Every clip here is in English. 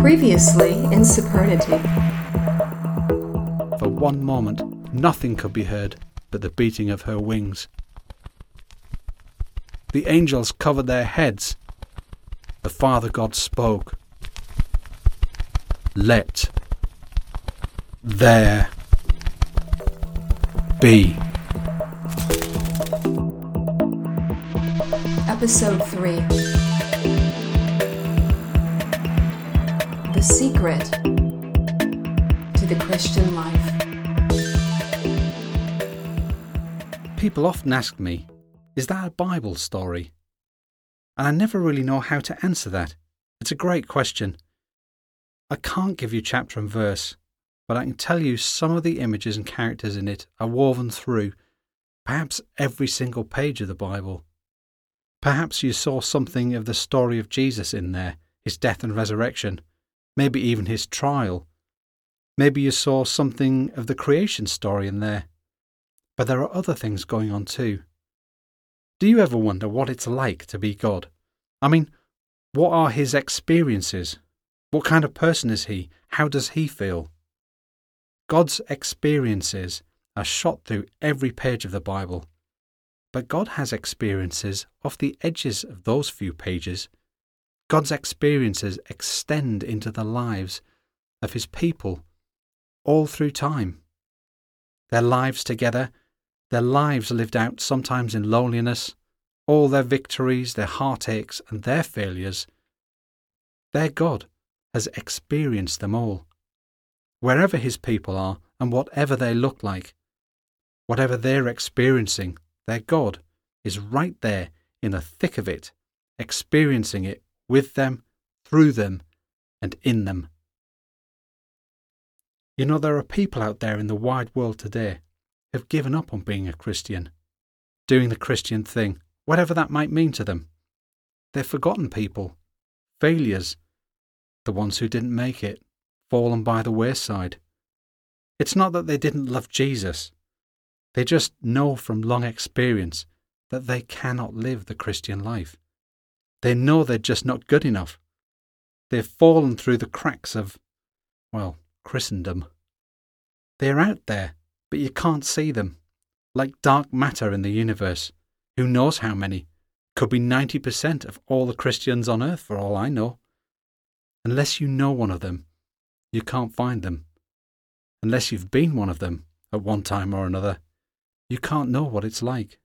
Previously in Supernity. For one moment, nothing could be heard but the beating of her wings. The angels covered their heads. The Father God spoke. Let there be. Episode 3 The Secret to the Christian Life. People often ask me, is that a Bible story? And I never really know how to answer that. It's a great question. I can't give you chapter and verse, but I can tell you some of the images and characters in it are woven through perhaps every single page of the Bible. Perhaps you saw something of the story of Jesus in there, his death and resurrection, maybe even his trial. Maybe you saw something of the creation story in there. But there are other things going on too. Do you ever wonder what it's like to be God? I mean, what are his experiences? What kind of person is he? How does he feel? God's experiences are shot through every page of the Bible. But God has experiences off the edges of those few pages. God's experiences extend into the lives of His people all through time. Their lives together, their lives lived out sometimes in loneliness, all their victories, their heartaches, and their failures. Their God has experienced them all. Wherever His people are, and whatever they look like, whatever they're experiencing, their God is right there in the thick of it, experiencing it with them, through them, and in them. You know, there are people out there in the wide world today who've given up on being a Christian, doing the Christian thing, whatever that might mean to them. They're forgotten people, failures, the ones who didn't make it, fallen by the wayside. It's not that they didn't love Jesus. They just know from long experience that they cannot live the Christian life. They know they're just not good enough. They've fallen through the cracks of, well, Christendom. They're out there, but you can't see them. Like dark matter in the universe. Who knows how many? Could be 90% of all the Christians on earth, for all I know. Unless you know one of them, you can't find them. Unless you've been one of them at one time or another, you can't know what it's like.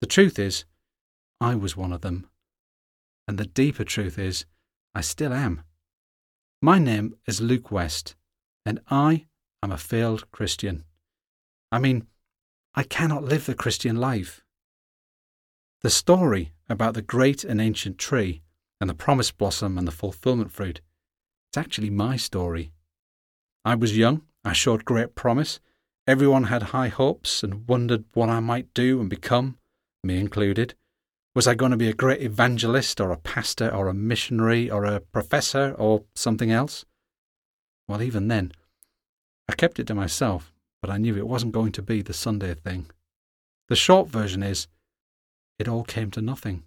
The truth is, I was one of them. And the deeper truth is, I still am. My name is Luke West, and I am a failed Christian. I mean, I cannot live the Christian life. The story about the great and ancient tree and the promised blossom and the fulfillment fruit, it's actually my story. I was young, I showed great promise, Everyone had high hopes and wondered what I might do and become, me included. Was I going to be a great evangelist or a pastor or a missionary or a professor or something else? Well, even then, I kept it to myself, but I knew it wasn't going to be the Sunday thing. The short version is, it all came to nothing.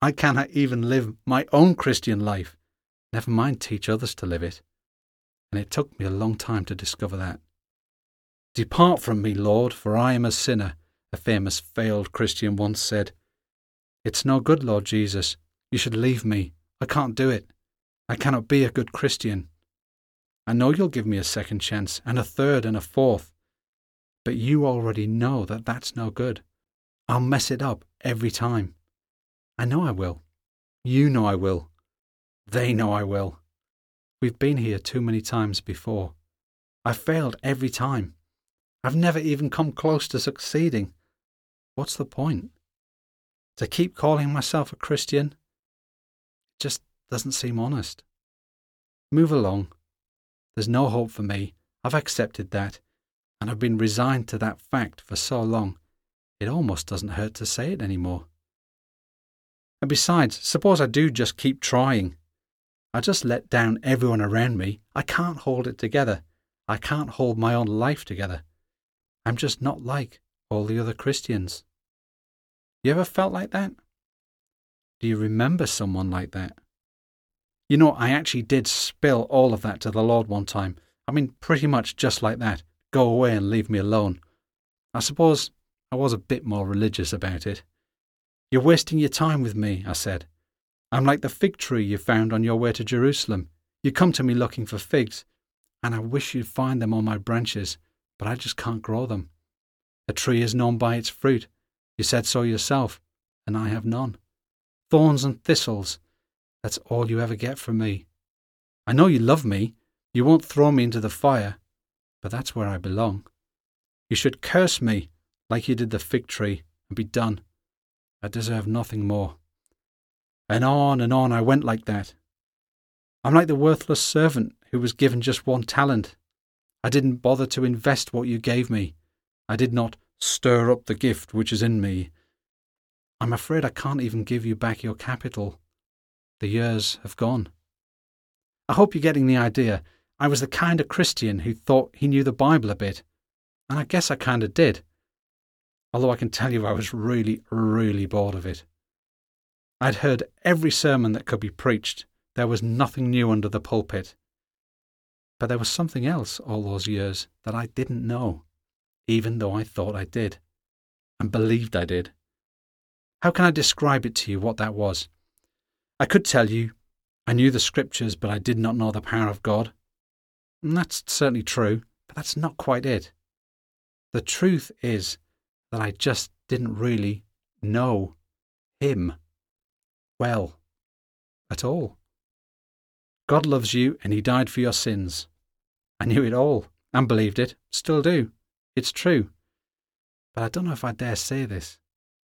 I cannot even live my own Christian life, never mind teach others to live it. And it took me a long time to discover that. Depart from me, Lord, for I am a sinner, a famous failed Christian once said. It's no good, Lord Jesus. You should leave me. I can't do it. I cannot be a good Christian. I know you'll give me a second chance, and a third, and a fourth. But you already know that that's no good. I'll mess it up every time. I know I will. You know I will. They know I will. We've been here too many times before. I've failed every time. I've never even come close to succeeding. What's the point? To keep calling myself a Christian? Just doesn't seem honest. Move along. There's no hope for me. I've accepted that, and I've been resigned to that fact for so long, it almost doesn't hurt to say it anymore. And besides, suppose I do just keep trying. I just let down everyone around me. I can't hold it together. I can't hold my own life together. I'm just not like all the other Christians. You ever felt like that? Do you remember someone like that? You know, I actually did spill all of that to the Lord one time. I mean, pretty much just like that. Go away and leave me alone. I suppose I was a bit more religious about it. You're wasting your time with me, I said. I'm like the fig tree you found on your way to Jerusalem. You come to me looking for figs, and I wish you'd find them on my branches, but I just can't grow them. A tree is known by its fruit. You said so yourself, and I have none. Thorns and thistles, that's all you ever get from me. I know you love me. You won't throw me into the fire, but that's where I belong. You should curse me like you did the fig tree and be done. I deserve nothing more. And on and on I went like that. I'm like the worthless servant who was given just one talent. I didn't bother to invest what you gave me. I did not stir up the gift which is in me. I'm afraid I can't even give you back your capital. The years have gone. I hope you're getting the idea. I was the kind of Christian who thought he knew the Bible a bit, and I guess I kind of did. Although I can tell you I was really, really bored of it. I'd heard every sermon that could be preached. There was nothing new under the pulpit. But there was something else all those years that I didn't know, even though I thought I did, and believed I did. How can I describe it to you what that was? I could tell you I knew the scriptures, but I did not know the power of God. And that's certainly true, but that's not quite it. The truth is that I just didn't really know Him well at all. God loves you and He died for your sins. I knew it all and believed it, still do. It's true. But I don't know if I dare say this.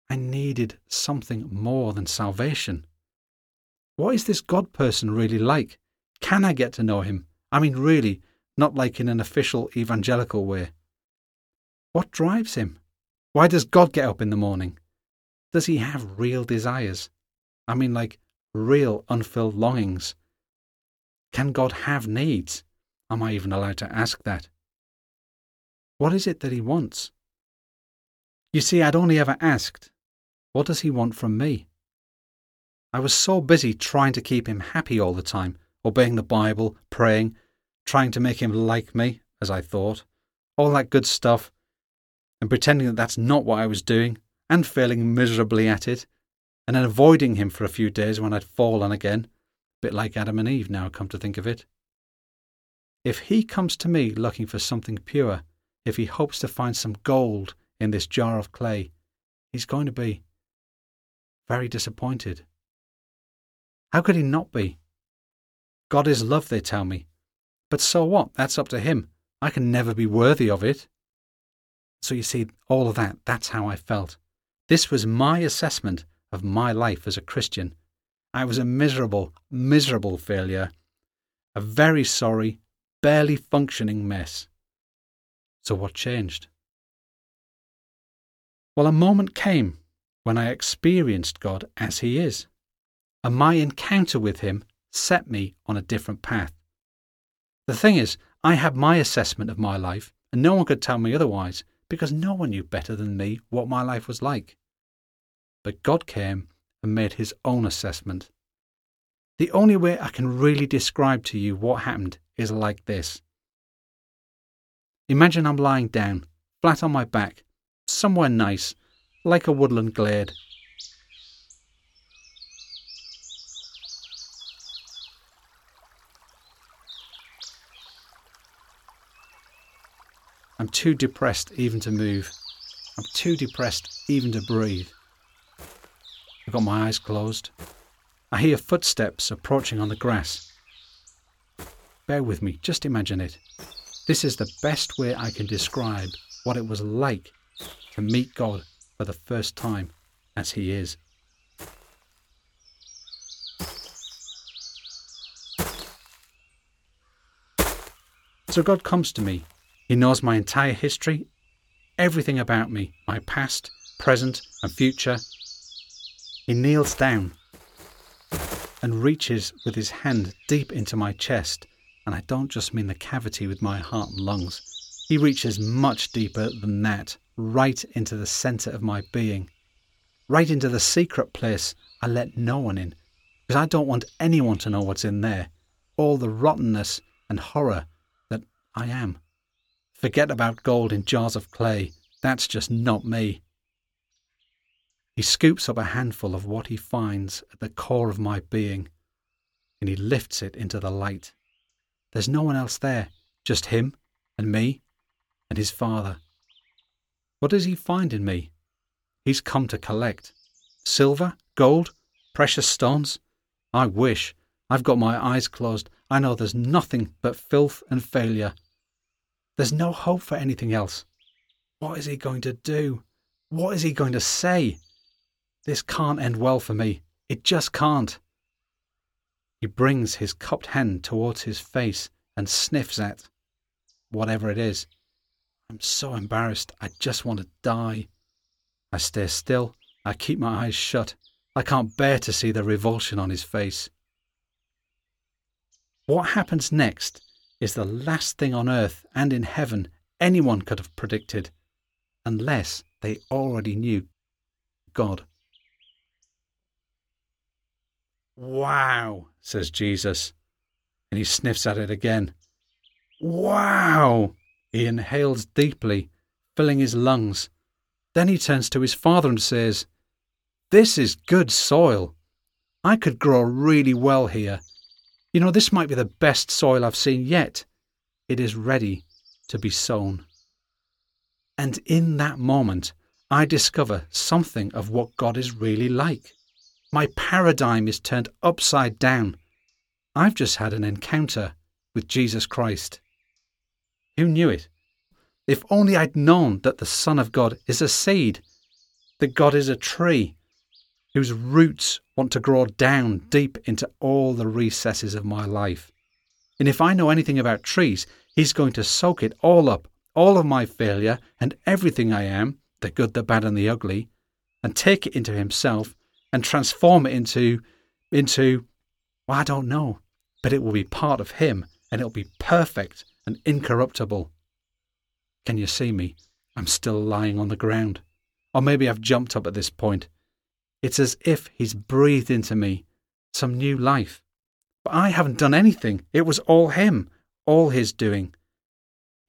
I needed something more than salvation. What is this God person really like? Can I get to know him? I mean, really, not like in an official evangelical way. What drives him? Why does God get up in the morning? Does he have real desires? I mean, like real unfilled longings? Can God have needs? Am I even allowed to ask that? What is it that he wants? You see, I'd only ever asked, What does he want from me? I was so busy trying to keep him happy all the time, obeying the Bible, praying, trying to make him like me, as I thought, all that good stuff, and pretending that that's not what I was doing, and failing miserably at it, and then avoiding him for a few days when I'd fallen again, a bit like Adam and Eve now, come to think of it. If he comes to me looking for something pure, if he hopes to find some gold in this jar of clay, he's going to be very disappointed. How could he not be? God is love, they tell me. But so what? That's up to him. I can never be worthy of it. So you see, all of that, that's how I felt. This was my assessment of my life as a Christian. I was a miserable, miserable failure, a very sorry, barely functioning mess. So what changed? Well, a moment came when I experienced God as He is, and my encounter with Him set me on a different path. The thing is, I had my assessment of my life, and no one could tell me otherwise, because no one knew better than me what my life was like. But God came and made his own assessment. The only way I can really describe to you what happened is like this. Imagine I'm lying down, flat on my back, somewhere nice, like a woodland glade. I'm too depressed even to move. I'm too depressed even to breathe. I've got my eyes closed. I hear footsteps approaching on the grass. Bear with me, just imagine it. This is the best way I can describe what it was like to meet God for the first time as He is. So God comes to me. He knows my entire history, everything about me, my past, present, and future, he kneels down and reaches with his hand deep into my chest, and I don't just mean the cavity with my heart and lungs. He reaches much deeper than that, right into the centre of my being, right into the secret place I let no one in, because I don't want anyone to know what's in there, all the rottenness and horror that I am. Forget about gold in jars of clay. That's just not me. He scoops up a handful of what he finds at the core of my being, and he lifts it into the light. There's no one else there, just him and me and his father. What does he find in me? He's come to collect. Silver? Gold? Precious stones? I wish. I've got my eyes closed. I know there's nothing but filth and failure. There's no hope for anything else. What is he going to do? What is he going to say? This can't end well for me. It just can't. He brings his cupped hand towards his face and sniffs at whatever it is. I'm so embarrassed. I just want to die. I stay still. I keep my eyes shut. I can't bear to see the revulsion on his face. What happens next is the last thing on earth and in heaven anyone could have predicted, unless they already knew God. Wow, says Jesus, and he sniffs at it again. Wow! He inhales deeply, filling his lungs. Then he turns to his father and says, This is good soil. I could grow really well here. You know, this might be the best soil I've seen yet. It is ready to be sown. And in that moment, I discover something of what God is really like. My paradigm is turned upside down. I've just had an encounter with Jesus Christ. Who knew it? If only I'd known that the Son of God is a seed, that God is a tree whose roots want to grow down deep into all the recesses of my life. And if I know anything about trees, He's going to soak it all up, all of my failure and everything I am, the good, the bad, and the ugly, and take it into Himself and transform it into, into, well, I don't know, but it will be part of Him and it'll be perfect and incorruptible. Can you see me? I'm still lying on the ground. Or maybe I've jumped up at this point. It's as if he's breathed into me some new life. But I haven't done anything. It was all him, all his doing.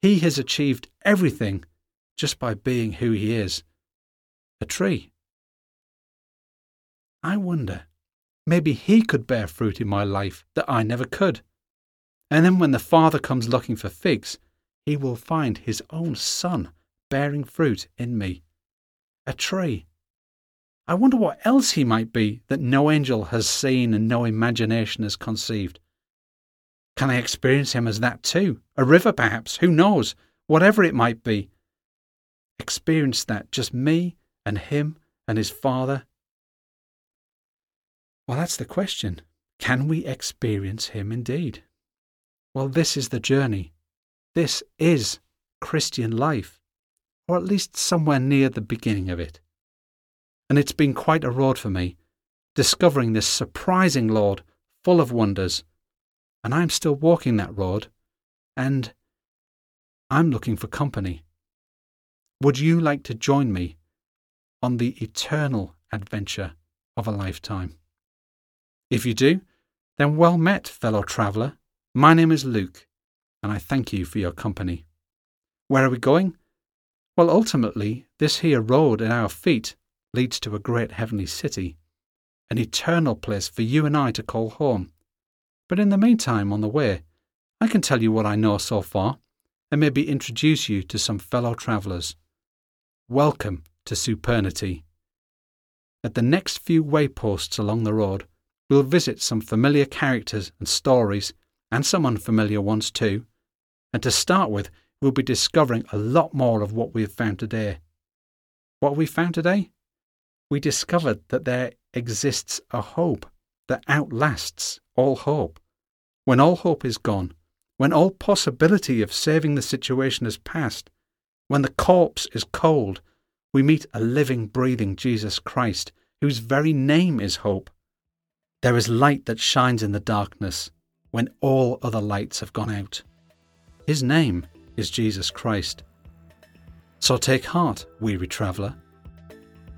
He has achieved everything just by being who he is a tree. I wonder, maybe he could bear fruit in my life that I never could. And then when the Father comes looking for figs, he will find his own Son bearing fruit in me. A tree. I wonder what else he might be that no angel has seen and no imagination has conceived. Can I experience him as that too? A river, perhaps? Who knows? Whatever it might be. Experience that, just me and him and his Father. Well, that's the question. Can we experience him indeed? Well, this is the journey. This is Christian life, or at least somewhere near the beginning of it. And it's been quite a road for me, discovering this surprising Lord full of wonders. And I'm still walking that road, and I'm looking for company. Would you like to join me on the eternal adventure of a lifetime? If you do, then well met, fellow traveller. My name is Luke, and I thank you for your company. Where are we going? Well, ultimately, this here road at our feet leads to a great heavenly city, an eternal place for you and I to call home. But in the meantime, on the way, I can tell you what I know so far, and maybe introduce you to some fellow travellers. Welcome to Supernity. At the next few wayposts along the road, we'll visit some familiar characters and stories and some unfamiliar ones too. And to start with, we'll be discovering a lot more of what we have found today. What we found today? We discovered that there exists a hope that outlasts all hope. When all hope is gone, when all possibility of saving the situation has passed, when the corpse is cold, we meet a living, breathing Jesus Christ, whose very name is hope. There is light that shines in the darkness, when all other lights have gone out. His name is Jesus Christ. So take heart, weary traveller,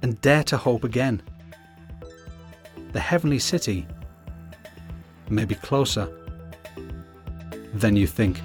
and dare to hope again. The heavenly city may be closer than you think.